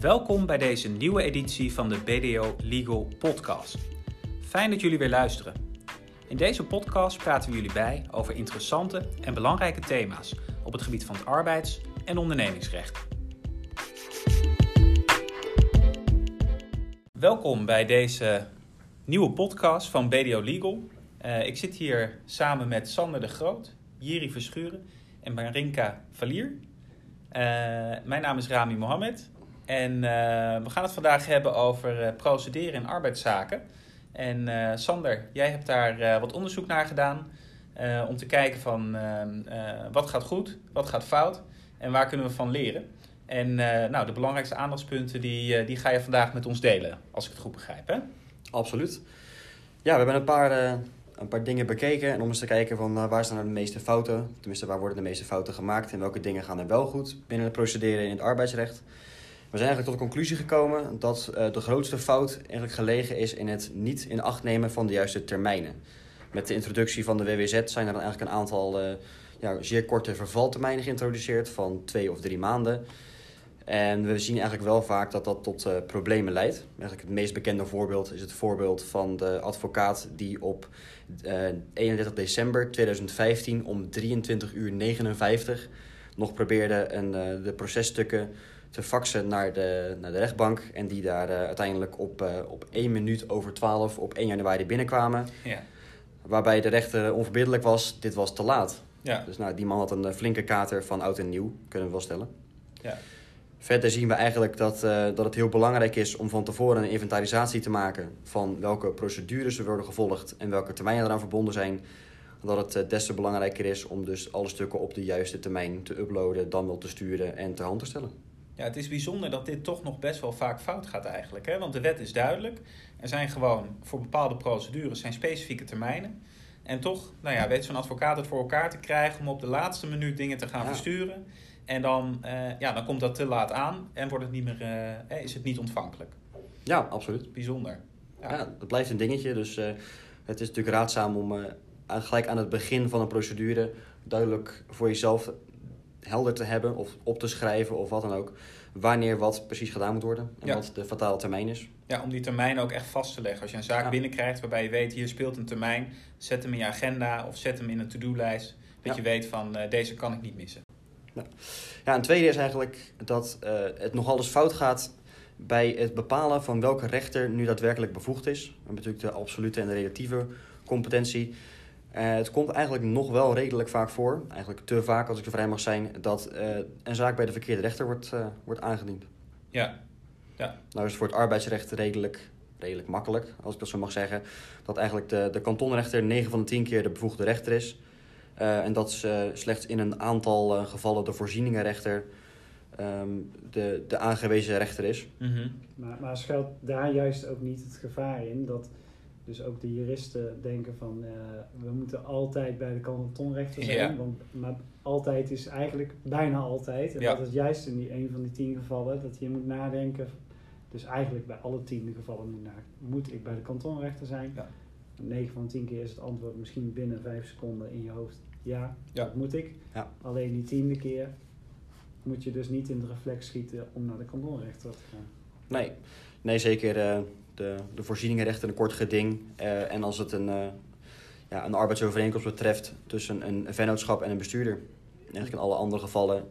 Welkom bij deze nieuwe editie van de BDO Legal Podcast. Fijn dat jullie weer luisteren. In deze podcast praten we jullie bij over interessante en belangrijke thema's op het gebied van het arbeids- en ondernemingsrecht. Welkom bij deze nieuwe podcast van BDO Legal. Uh, ik zit hier samen met Sander de Groot, Jiri Verschuren en Marinka Valier. Uh, mijn naam is Rami Mohammed en uh, we gaan het vandaag hebben over procederen in arbeidszaken. En Sander, jij hebt daar wat onderzoek naar gedaan om te kijken van wat gaat goed, wat gaat fout en waar kunnen we van leren. En nou, de belangrijkste aandachtspunten die, die ga je vandaag met ons delen, als ik het goed begrijp. Hè? Absoluut. Ja, we hebben een paar een paar dingen bekeken. En om eens te kijken van waar staan er de meeste fouten. Tenminste, waar worden de meeste fouten gemaakt. En welke dingen gaan er wel goed binnen het procederen in het arbeidsrecht. We zijn eigenlijk tot de conclusie gekomen dat uh, de grootste fout eigenlijk gelegen is in het niet in acht nemen van de juiste termijnen. Met de introductie van de WWZ zijn er dan eigenlijk een aantal uh, ja, zeer korte vervaltermijnen geïntroduceerd van twee of drie maanden. En we zien eigenlijk wel vaak dat dat tot uh, problemen leidt. Eigenlijk het meest bekende voorbeeld is het voorbeeld van de advocaat die op uh, 31 december 2015 om 23 uur 59 nog probeerde een, de processtukken te faxen naar de, naar de rechtbank. En die daar uh, uiteindelijk op, op 1 minuut over 12 op 1 januari binnenkwamen. Ja. Waarbij de rechter onverbiddelijk was, dit was te laat. Ja. Dus nou, die man had een flinke kater van oud en nieuw, kunnen we wel stellen. Ja. Verder zien we eigenlijk dat, uh, dat het heel belangrijk is om van tevoren een inventarisatie te maken van welke procedures er worden gevolgd en welke termijnen eraan verbonden zijn. Dat het uh, des te belangrijker is om dus alle stukken op de juiste termijn te uploaden, dan wel te sturen en ter hand te stellen. Ja, het is bijzonder dat dit toch nog best wel vaak fout gaat eigenlijk. Hè? Want de wet is duidelijk. Er zijn gewoon voor bepaalde procedures zijn specifieke termijnen. En toch nou ja, weet zo'n advocaat het voor elkaar te krijgen om op de laatste minuut dingen te gaan ja. versturen. En dan, uh, ja, dan komt dat te laat aan en wordt het niet meer, uh, is het niet ontvankelijk. Ja, absoluut. Bijzonder. Ja, ja dat blijft een dingetje. Dus uh, het is natuurlijk raadzaam om gelijk aan het begin van een procedure duidelijk voor jezelf helder te hebben of op te schrijven of wat dan ook. Wanneer wat precies gedaan moet worden en ja. wat de fatale termijn is. Ja, om die termijn ook echt vast te leggen. Als je een zaak Ja. binnenkrijgt waarbij je weet hier speelt een termijn, zet hem in je agenda of zet hem in een to-do-lijst. Dat Ja. je weet van deze kan ik niet missen. Ja, een tweede is eigenlijk dat uh, het nogal eens fout gaat bij het bepalen van welke rechter nu daadwerkelijk bevoegd is. We hebben natuurlijk de absolute en de relatieve competentie. Uh, het komt eigenlijk nog wel redelijk vaak voor, eigenlijk te vaak als ik er vrij mag zijn, dat uh, een zaak bij de verkeerde rechter wordt, wordt aangediend. Ja. ja. Nou is het voor het arbeidsrecht redelijk, redelijk makkelijk, als ik dat zo mag zeggen, dat eigenlijk de, de kantonrechter 9 van de 10 keer de bevoegde rechter is. Uh, en dat uh, slechts in een aantal uh, gevallen de voorzieningenrechter um, de, de aangewezen rechter is. Mm -hmm. maar, maar schuilt daar juist ook niet het gevaar in dat dus ook de juristen denken van we moeten altijd bij de kantonrechter zijn. Ja. Want, maar altijd is eigenlijk bijna altijd. En Ja. dat is juist in die een van die tien gevallen dat je moet nadenken. Dus eigenlijk bij alle tien gevallen moet, naar, moet ik bij de kantonrechter zijn. Ja. 9 van de 10 keer is het antwoord misschien binnen 5 seconden in je hoofd. Ja, Ja. dat moet ik. Ja. Alleen die tiende keer moet je dus niet in de reflex schieten om naar de kantonrechter te gaan. Nee, nee zeker uh, de, de voorzieningenrechten een kort geding. Uh, en als het een, uh, ja, een arbeidsovereenkomst betreft tussen een vennootschap en een bestuurder. Eigenlijk in alle andere gevallen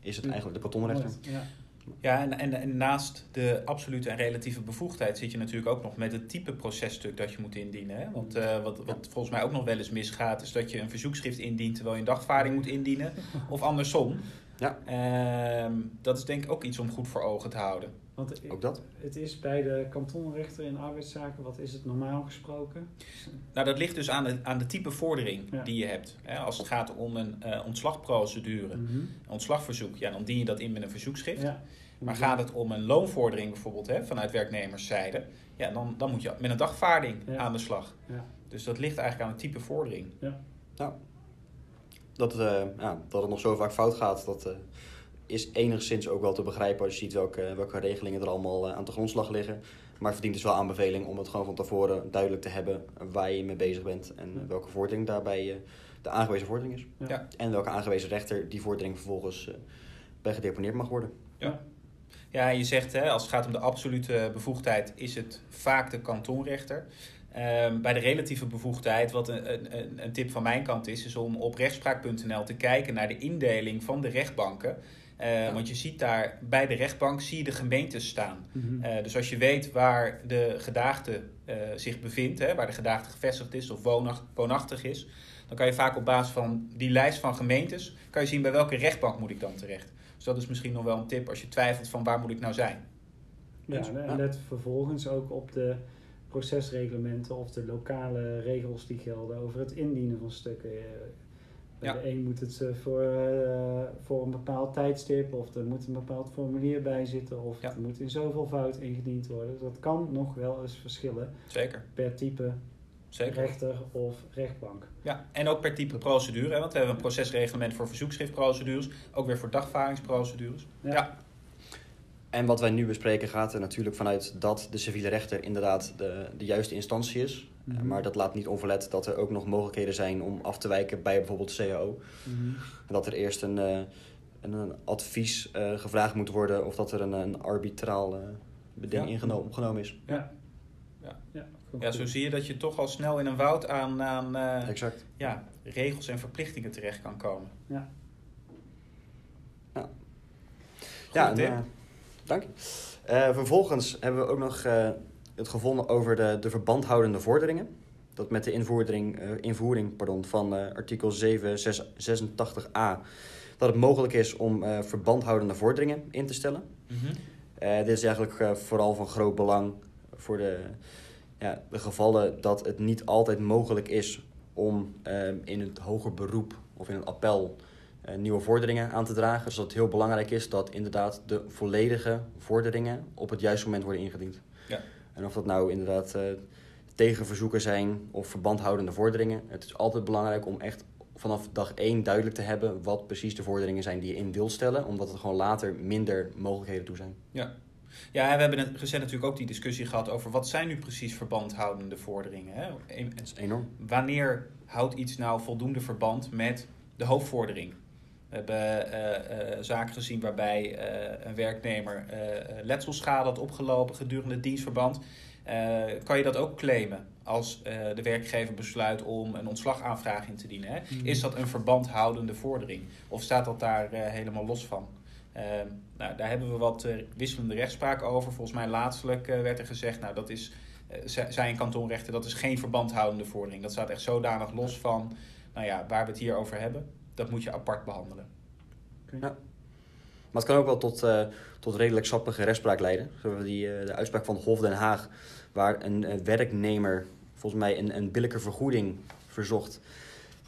is het eigenlijk de kantonrechter. Ja. Ja, en, en, en, naast de absolute en relatieve bevoegdheid zit je natuurlijk ook nog met het type processtuk dat je moet indienen. Hè? Want uh, wat, wat volgens mij ook nog wel eens misgaat, is dat je een verzoekschrift indient terwijl je een dagvaarding moet indienen. Of andersom. Ja. Uh, dat is denk ik ook iets om goed voor ogen te houden. Want ook dat? Het is bij de kantonrechter in arbeidszaken, wat is het normaal gesproken? Nou, dat ligt dus aan de, aan de type vordering Ja. die je hebt. Hè? Als het gaat om een uh, ontslagprocedure, Mhm. een ontslagverzoek, ja, dan dien je dat in met een verzoekschrift. Ja. Maar gaat het om een loonvordering bijvoorbeeld hè, vanuit werknemerszijde, ja, dan, dan moet je met een dagvaarding Ja. aan de slag. Ja. Dus dat ligt eigenlijk aan het type vordering. Nou, dat, uh, ja, dat het nog zo vaak fout gaat, dat uh, is enigszins ook wel te begrijpen als je ziet welke, welke regelingen er allemaal uh, aan de grondslag liggen. Maar verdient dus wel aanbeveling om het gewoon van tevoren duidelijk te hebben waar je mee bezig bent en welke vordering daarbij de aangewezen vordering is. Ja. En welke aangewezen rechter die vordering vervolgens bij gedeponeerd mag worden. Ja. Ja, je zegt hè, als het gaat om de absolute bevoegdheid, is het vaak de kantonrechter. Ehm, bij de relatieve bevoegdheid, wat een, een, een tip van mijn kant is, is om op rechtspraak.nl te kijken naar de indeling van de rechtbanken. Uh, Want je ziet daar bij de rechtbank zie je de gemeentes staan. Mhm. Uh, dus als je weet waar de gedaagde uh, zich bevindt, hè, waar de gedaagde gevestigd is of woonachtig, woonachtig is, dan kan je vaak op basis van die lijst van gemeentes kan je zien bij welke rechtbank moet ik dan terecht. Dus dat is misschien nog wel een tip als je twijfelt van waar moet ik nou zijn. Ja, en let vervolgens ook op de procesreglementen of de lokale regels die gelden over het indienen van stukken. Bij Ja. de een moet het eh, voor, eh, voor een bepaald tijdstip of er moet een bepaald formulier bij zitten of Ja. er moet in zoveel fout ingediend worden. Dat kan nog wel eens verschillen Zeker, per type zeker. rechter of rechtbank. Ja, en ook per type procedure, hè, want we hebben een procesreglement voor verzoekschriftprocedures, ook weer voor dagvaringsprocedures. Ja. Ja. En wat wij nu bespreken gaat er natuurlijk vanuit dat de civiele rechter inderdaad de, de juiste instantie is. Mhm. Maar dat laat niet onverlet dat er ook nog mogelijkheden zijn om af te wijken bij bijvoorbeeld CAO. Mhm. Dat er eerst een, eh, een, een advies eh, gevraagd moet worden of dat er een, een arbitraal eh, beding Ja. ingeno- opgenomen is. Ja. Ja. Ja, ja, zo zie je dat je toch al snel in een woud aan, aan eh, Exact. ja, regels en verplichtingen terecht kan komen. Ja, tip. eh, dank je. Eh, vervolgens hebben we ook nog eh, het gevonden over de, de verbandhoudende vorderingen. Dat met de invoering, eh, invoering pardon, van artikel 786a dat het mogelijk is om verbandhoudende vorderingen in te stellen. Mhm. Dit is eigenlijk vooral van groot belang voor de, ja, de gevallen dat het niet altijd mogelijk is om in het hoger beroep of in een appel nieuwe vorderingen aan te dragen. Dus dat het heel belangrijk is dat inderdaad de volledige vorderingen op het juiste moment worden ingediend. Ja. En of dat nou inderdaad eh, tegenverzoeken zijn of verbandhoudende vorderingen. Het is altijd belangrijk om echt vanaf dag één duidelijk te hebben wat precies de vorderingen zijn die je in wilt stellen. Omdat er gewoon later minder mogelijkheden toe zijn. Ja. Ja, en we hebben net- recent natuurlijk ook die discussie gehad over wat zijn nu precies verbandhoudende vorderingen. Hè? En- Dat is enorm. Wanneer houdt iets nou voldoende verband met de hoofdvordering? We hebben eh, zaken gezien waarbij eh, een werknemer letselschade had opgelopen gedurende het dienstverband. Kan je dat ook claimen als de werkgever besluit om een ontslagaanvraag in te dienen? Hè? Mhm. Is dat een verbandhoudende vordering? Of staat dat daar helemaal los van? Nou, daar hebben we wat wisselende rechtspraak over. Volgens mij laatstelijk werd er gezegd, nou dat is, een kantonrechter, dat is geen verbandhoudende vordering. Dat staat echt zodanig los van, nou ja, waar we het hier over hebben. Dat moet je apart behandelen. Maar het kan ook wel tot, eh, tot redelijk sappige rechtspraak leiden. Zo hebben we die, eh, de uitspraak van het Hof Den Haag, waar een eh, werknemer volgens mij een, een billijke vergoeding verzocht,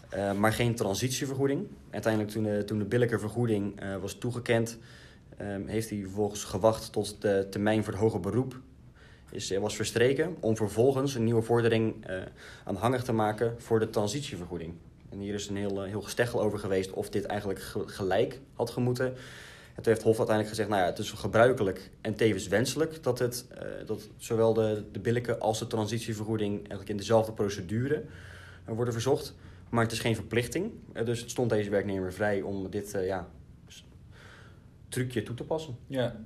eh, maar geen transitievergoeding. Uiteindelijk toen de, toen de billijke vergoeding eh, was toegekend, eh, heeft hij vervolgens gewacht tot de termijn voor het hoger beroep is, was verstreken, om vervolgens een nieuwe vordering eh, aanhangig te maken voor de transitievergoeding. En hier is een heel, eh, heel gesteggel over geweest of dit eigenlijk ge- gelijk had gemoeten. En toen heeft het Hof uiteindelijk gezegd, nou ja, het is gebruikelijk en tevens wenselijk dat, het, eh, dat zowel de, de billijke als de transitievergoeding eigenlijk in dezelfde procedure eh, worden verzocht. Maar het is geen verplichting. Dus het stond deze werknemer vrij om dit ja, trucje toe te passen. Ja.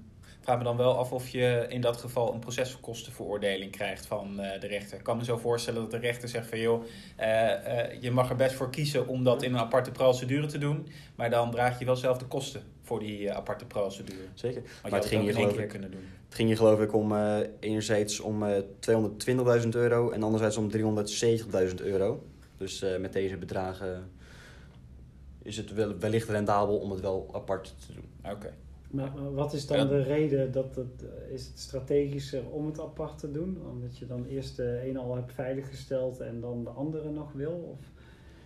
Vraag me dan wel af of je in dat geval een proceskostenveroordeling krijgt van eh, de rechter. Ik kan me zo voorstellen dat de rechter zegt van joh, eh, eh, je mag er best voor kiezen om dat in een aparte procedure te doen. Maar dan draag je wel zelf de kosten voor die aparte procedure. Zeker. Maar het ging hier geloof ik kunnen doen. Het ging hier geloof ik om enerzijds om eh 220.000 euro en anderzijds om 370.000 euro. Dus met deze bedragen is het wel, wellicht rendabel om het wel apart te doen. Oké. Maar wat is dan Ja. de reden dat het, eh, is het strategischer om het apart te doen? Omdat je dan eerst de ene al hebt veiliggesteld en dan de andere nog wil? Of,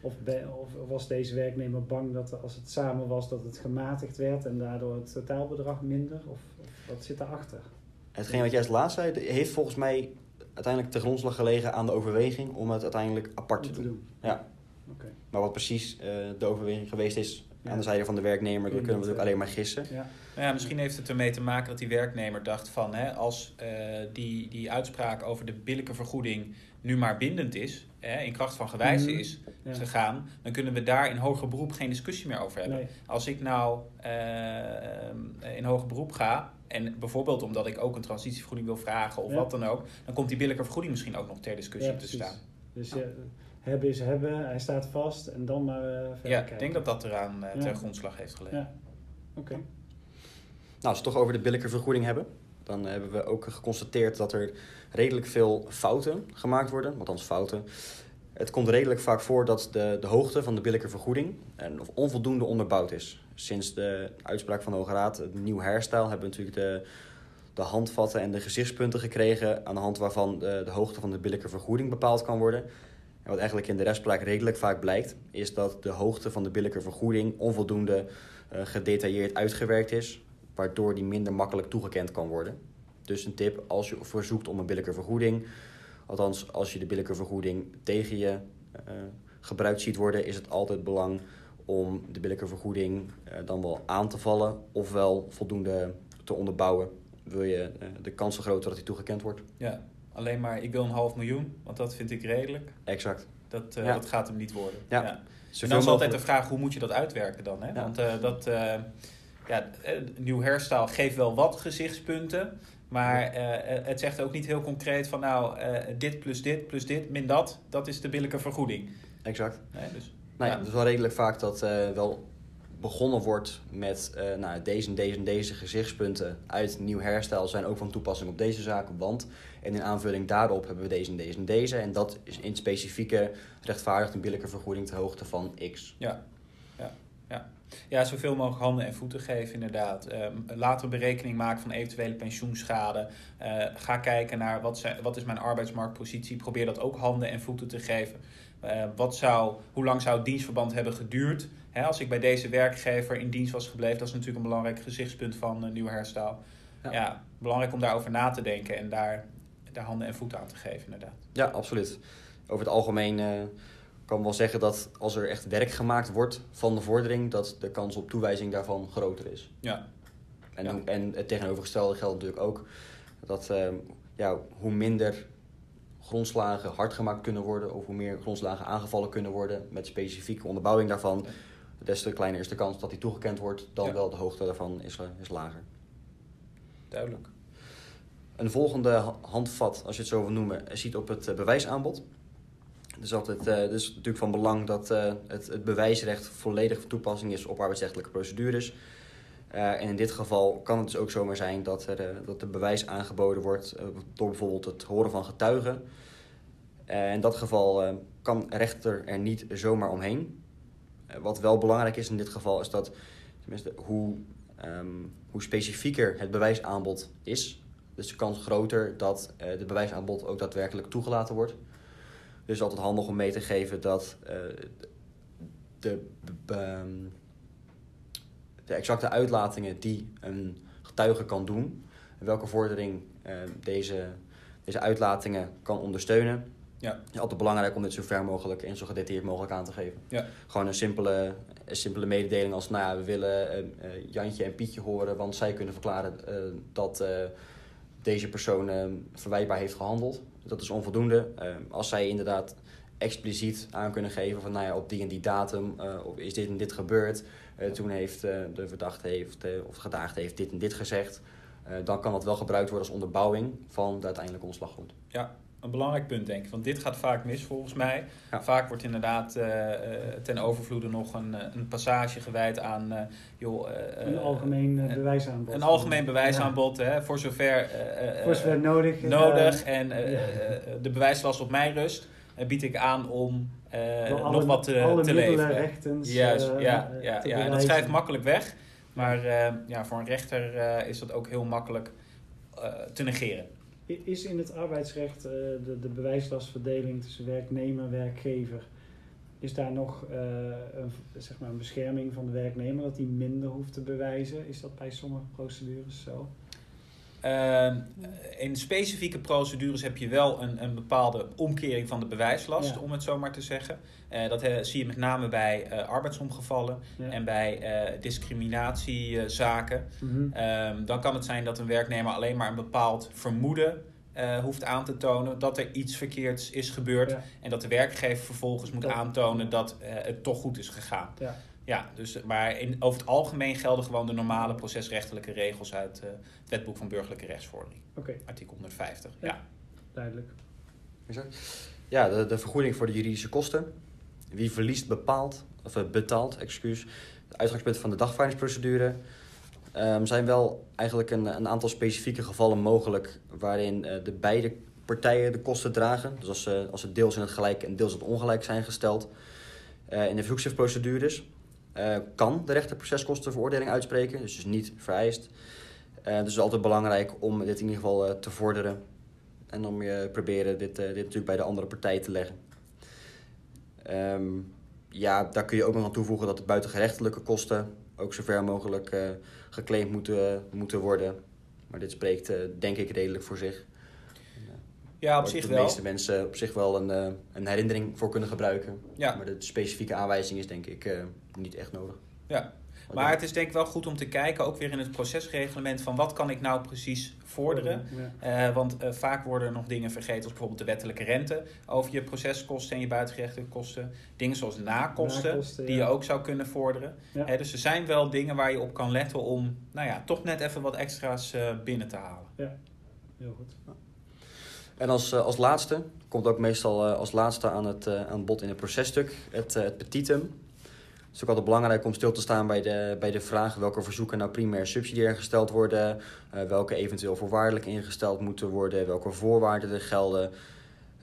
of, be- of was deze werknemer bang dat als het samen was dat het gematigd werd en daardoor het totaalbedrag minder? Of, of wat zit daarachter? Hetgeen wat jij als laatst zei, heeft volgens mij uiteindelijk ten grondslag gelegen aan de overweging om het uiteindelijk apart te Om te doen. doen. Ja. Oké. Maar wat precies eh, de overweging geweest is Ja. aan de zijde van de werknemer, kunnen we natuurlijk alleen maar gissen. Ja. Nou ja, misschien heeft het ermee te maken dat die werknemer dacht van hè, als eh, die, die uitspraak over de billijke vergoeding nu maar bindend is, hè, in kracht van gewijze Mhm. is Ja. gegaan, dan kunnen we daar in hoger beroep geen discussie meer over hebben. Nee. Als ik nou eh, in hoger beroep ga en bijvoorbeeld omdat ik ook een transitievergoeding wil vragen of wat dan ook, dan komt die billijke vergoeding misschien ook nog ter discussie te staan. Dus ja, hebben is hebben, hij staat vast en dan maar eh, verder Ja, kijken. ik denk dat dat eraan eh, Ja. ter grondslag heeft gelegen. Ja, oké. Nou, als we het toch over de billijke vergoeding hebben, dan hebben we ook geconstateerd dat er redelijk veel fouten gemaakt worden. Althans, fouten. Het komt redelijk vaak voor dat de, de hoogte van de billijke vergoeding en, of onvoldoende onderbouwd is. Sinds de uitspraak van de Hoge Raad, het nieuw hairstyle, hebben we natuurlijk de, de handvatten en de gezichtspunten gekregen aan de hand waarvan de, de hoogte van de billijke vergoeding bepaald kan worden. En wat eigenlijk in de rechtspraak redelijk vaak blijkt, is dat de hoogte van de billijke vergoeding onvoldoende eh, gedetailleerd uitgewerkt is, waardoor die minder makkelijk toegekend kan worden. Dus een tip, als je verzoekt om een billijke vergoeding, althans als je de billijke vergoeding tegen je eh, gebruikt ziet worden, is het altijd belang om de billijke vergoeding eh, dan wel aan te vallen, ofwel voldoende te onderbouwen. Wil je de kans vergroten dat hij toegekend wordt? Ja, alleen maar ik wil een half miljoen, want dat vind ik redelijk. Exact. Dat, eh, Ja. dat gaat hem niet worden. Ja. Ja. En dan is altijd de vraag, hoe moet je dat uitwerken dan? Hè? Ja. Want eh, dat, eh ja, nieuw hairstyle geeft wel wat gezichtspunten. Maar het zegt ook niet heel concreet van nou, dit plus dit plus dit min dat, dat is de billijke vergoeding. Exact. Nee, dus, Nou ja, het is wel redelijk vaak dat wel begonnen wordt met nou, deze en deze en deze gezichtspunten uit nieuw hairstyle zijn ook van toepassing op deze zaken. Want en in aanvulling daarop hebben we deze en deze en deze. En dat is in specifieke rechtvaardigt een billijke vergoeding ter hoogte van X. ja. Ja. Ja. ja, zoveel mogelijk handen en voeten geven inderdaad. Ehm, laten we berekening maken van eventuele pensioenschade. Eh, ga kijken naar wat, zijn, wat is mijn arbeidsmarktpositie. Probeer dat ook handen en voeten te geven. Eh, wat zou, hoe lang zou het dienstverband hebben geduurd? Als ik bij deze werkgever in dienst was gebleven, dat is natuurlijk een belangrijk gezichtspunt van uh, Nieuw. Ja. Ja. belangrijk om daarover na te denken en daar, daar handen en voeten aan te geven, inderdaad. Ja, absoluut. Over het algemeen eh, kan ik wel zeggen dat als er echt werk gemaakt wordt van de vordering, dat de kans op toewijzing daarvan groter is. Ja, En, Ja. en het tegenovergestelde geldt natuurlijk ook. Dat eh, ja, hoe minder grondslagen hard gemaakt kunnen worden, of hoe meer grondslagen aangevallen kunnen worden met specifieke onderbouwing daarvan, des te kleiner is de kans dat die toegekend wordt, dan Ja. wel de hoogte daarvan is, eh, is lager. duidelijk. Een volgende ha- handvat, als je het zo wil noemen, ziet op het eh, bewijsaanbod. Is altijd eh, dus natuurlijk van belang dat eh, het, het bewijsrecht volledig van toepassing is op arbeidsrechtelijke procedures. Eh, en in dit geval kan het dus ook zomaar zijn dat er, eh, dat er bewijs aangeboden wordt eh, door bijvoorbeeld het horen van getuigen. Eh, in dat geval eh, kan rechter er niet zomaar omheen. Eh, wat wel belangrijk is in dit geval is dat tenminste, hoe, ehm, hoe specifieker het bewijsaanbod is, dus de kans groter dat eh de bewijsaanbod ook daadwerkelijk toegelaten wordt. Dus altijd handig om mee te geven dat eh, de, ehm, de exacte uitlatingen die een getuige kan doen, en welke vordering eh, deze, deze uitlatingen kan ondersteunen, Ja. is altijd belangrijk om dit zo ver mogelijk en zo gedetailleerd mogelijk aan te geven. Ja. Gewoon een simpele, een simpele mededeling als, nou ja, we willen eh, eh, Jantje en Pietje horen, want zij kunnen verklaren dat deze persoon eh, verwijtbaar heeft gehandeld. Dat is onvoldoende. Eh, als zij inderdaad expliciet aan kunnen geven van, nou ja, op die en die datum eh, of is dit en dit gebeurd. Eh, toen heeft eh, de verdachte heeft, of de gedaagde heeft dit en dit gezegd. Dan kan dat wel gebruikt worden als onderbouwing van de uiteindelijke ontslaggrond. Ja, een belangrijk punt denk ik. Want dit gaat vaak mis volgens mij. Ja. Vaak wordt inderdaad eh, eh, ten overvloede nog een, eh, een passage gewijd aan... eh, joh, eh, Een eh, algemeen bewijsaanbod. Een algemeen bewijsaanbod, hè, voor zover, eh, eh, Voor zover nodig. nodig. En eh, ja. de bewijslast op mijn rust bied ik aan om eh, alle- nog wat te, alle te leveren. rechtens, Juist, ja, ja, ja. En dat schrijft makkelijk weg. Maar eh, ja, voor een rechter eh, is dat ook heel makkelijk eh, te negeren. Is in het arbeidsrecht eh, de, de bewijslastverdeling tussen werknemer en werkgever, is daar nog eh, een, zeg maar een bescherming van de werknemer dat hij minder hoeft te bewijzen? Is dat bij sommige procedures zo? Ehm, in specifieke procedures heb je wel een, een bepaalde omkering van de bewijslast, Ja. om het zo maar te zeggen. Eh, dat zie je met name bij eh, arbeidsomgevallen Ja. en bij eh, discriminatiezaken. Mhm. Ehm, dan kan het zijn dat een werknemer alleen maar een bepaald vermoeden hoeft aan te tonen dat er iets verkeerds is gebeurd. Ja. En dat de werkgever vervolgens moet aantonen dat het toch goed is gegaan. Ja. Ja, dus, maar in, over het algemeen gelden gewoon de normale procesrechtelijke regels uit eh, het wetboek van burgerlijke rechtsvordering. Oké, Artikel 150. Ja. Ja. duidelijk. Ja, de, de vergoeding voor de juridische kosten. Wie verliest bepaalt, of eh, betaalt, excuus, het uitgangspunt van de dagvaardingsprocedure. Ehm zijn wel eigenlijk een, een aantal specifieke gevallen mogelijk waarin eh, de beide partijen de kosten dragen. Dus als ze, als ze deels in het gelijk en deels in het ongelijk zijn gesteld. Eh, in de verzoekschriftprocedures eh, kan de rechter proceskostenveroordeling uitspreken, dus is niet vereist. Eh, dus het is altijd belangrijk om dit in ieder geval eh, te vorderen. En om je proberen dit, dit natuurlijk bij de andere partij te leggen. Ehm, ja, daar kun je ook nog aan toevoegen dat de buitengerechtelijke kosten ook zo ver mogelijk geclaimd moeten, moeten worden. Maar dit spreekt denk ik redelijk voor zich. ja, op zich de wel. meeste mensen op zich wel een, een herinnering voor kunnen gebruiken. Ja. Maar de specifieke aanwijzing is denk ik niet echt nodig. Ja. Maar het is denk ik wel goed om te kijken, ook weer in het procesreglement, van wat kan ik nou precies vorderen. Ja. Eh, want eh, vaak worden er nog dingen vergeten, als bijvoorbeeld de wettelijke rente over je proceskosten en je buitengerechtelijke kosten. Dingen zoals nakosten, Nakosten, die ja. je ook zou kunnen vorderen. Ja. Hè, dus er zijn wel dingen waar je op kan letten om, nou ja, toch net even wat extra's eh, binnen te halen. Heel goed. En als, eh, als laatste, komt ook meestal eh, als laatste aan het, eh, aan het bod in het processtuk, het, eh, het petitum. Het is ook altijd belangrijk om stil te staan bij de, bij de vraag welke verzoeken nou primair subsidiair gesteld worden, eh, welke eventueel voorwaardelijk ingesteld moeten worden, welke voorwaarden er gelden.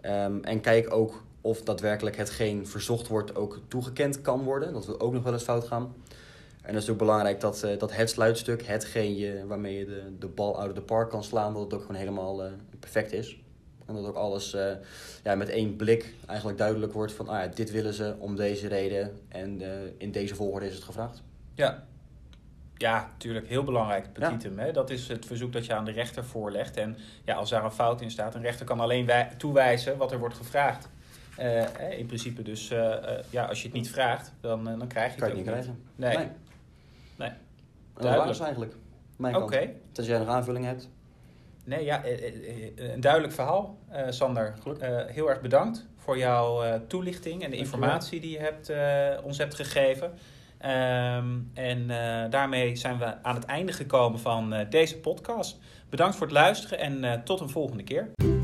Ehm, en kijk ook of daadwerkelijk hetgeen verzocht wordt ook toegekend kan worden. Dat wil ook nog wel eens fout gaan. En het is ook belangrijk dat, eh, dat het sluitstuk, hetgeen je, waarmee je de, de bal of the park kan slaan, dat het ook gewoon helemaal eh, perfect is. En dat ook alles eh, ja, met één blik eigenlijk duidelijk wordt van, ah ja, dit willen ze om deze reden en eh, in deze volgorde is het gevraagd. Ja. Ja, natuurlijk. Heel belangrijk, petitum. Hè? Dat is het verzoek dat je aan de rechter voorlegt. En ja, als daar een fout in staat, een rechter kan alleen wij- toewijzen wat er wordt gevraagd. Eh, in principe dus, ja, als je het niet vraagt, dan, dan krijg je Kan je het ook niet krijgen. Nee. Nee. En dat het eigenlijk. Mijn Oké. kant. Tenzij jij nog aanvulling hebt. Nee, ja, eh, eh, eh, een duidelijk verhaal. Sander, heel erg bedankt voor jouw toelichting en de informatie die je hebt, ons hebt gegeven. Ehm, en daarmee zijn we aan het einde gekomen van deze podcast. Bedankt voor het luisteren en tot een volgende keer.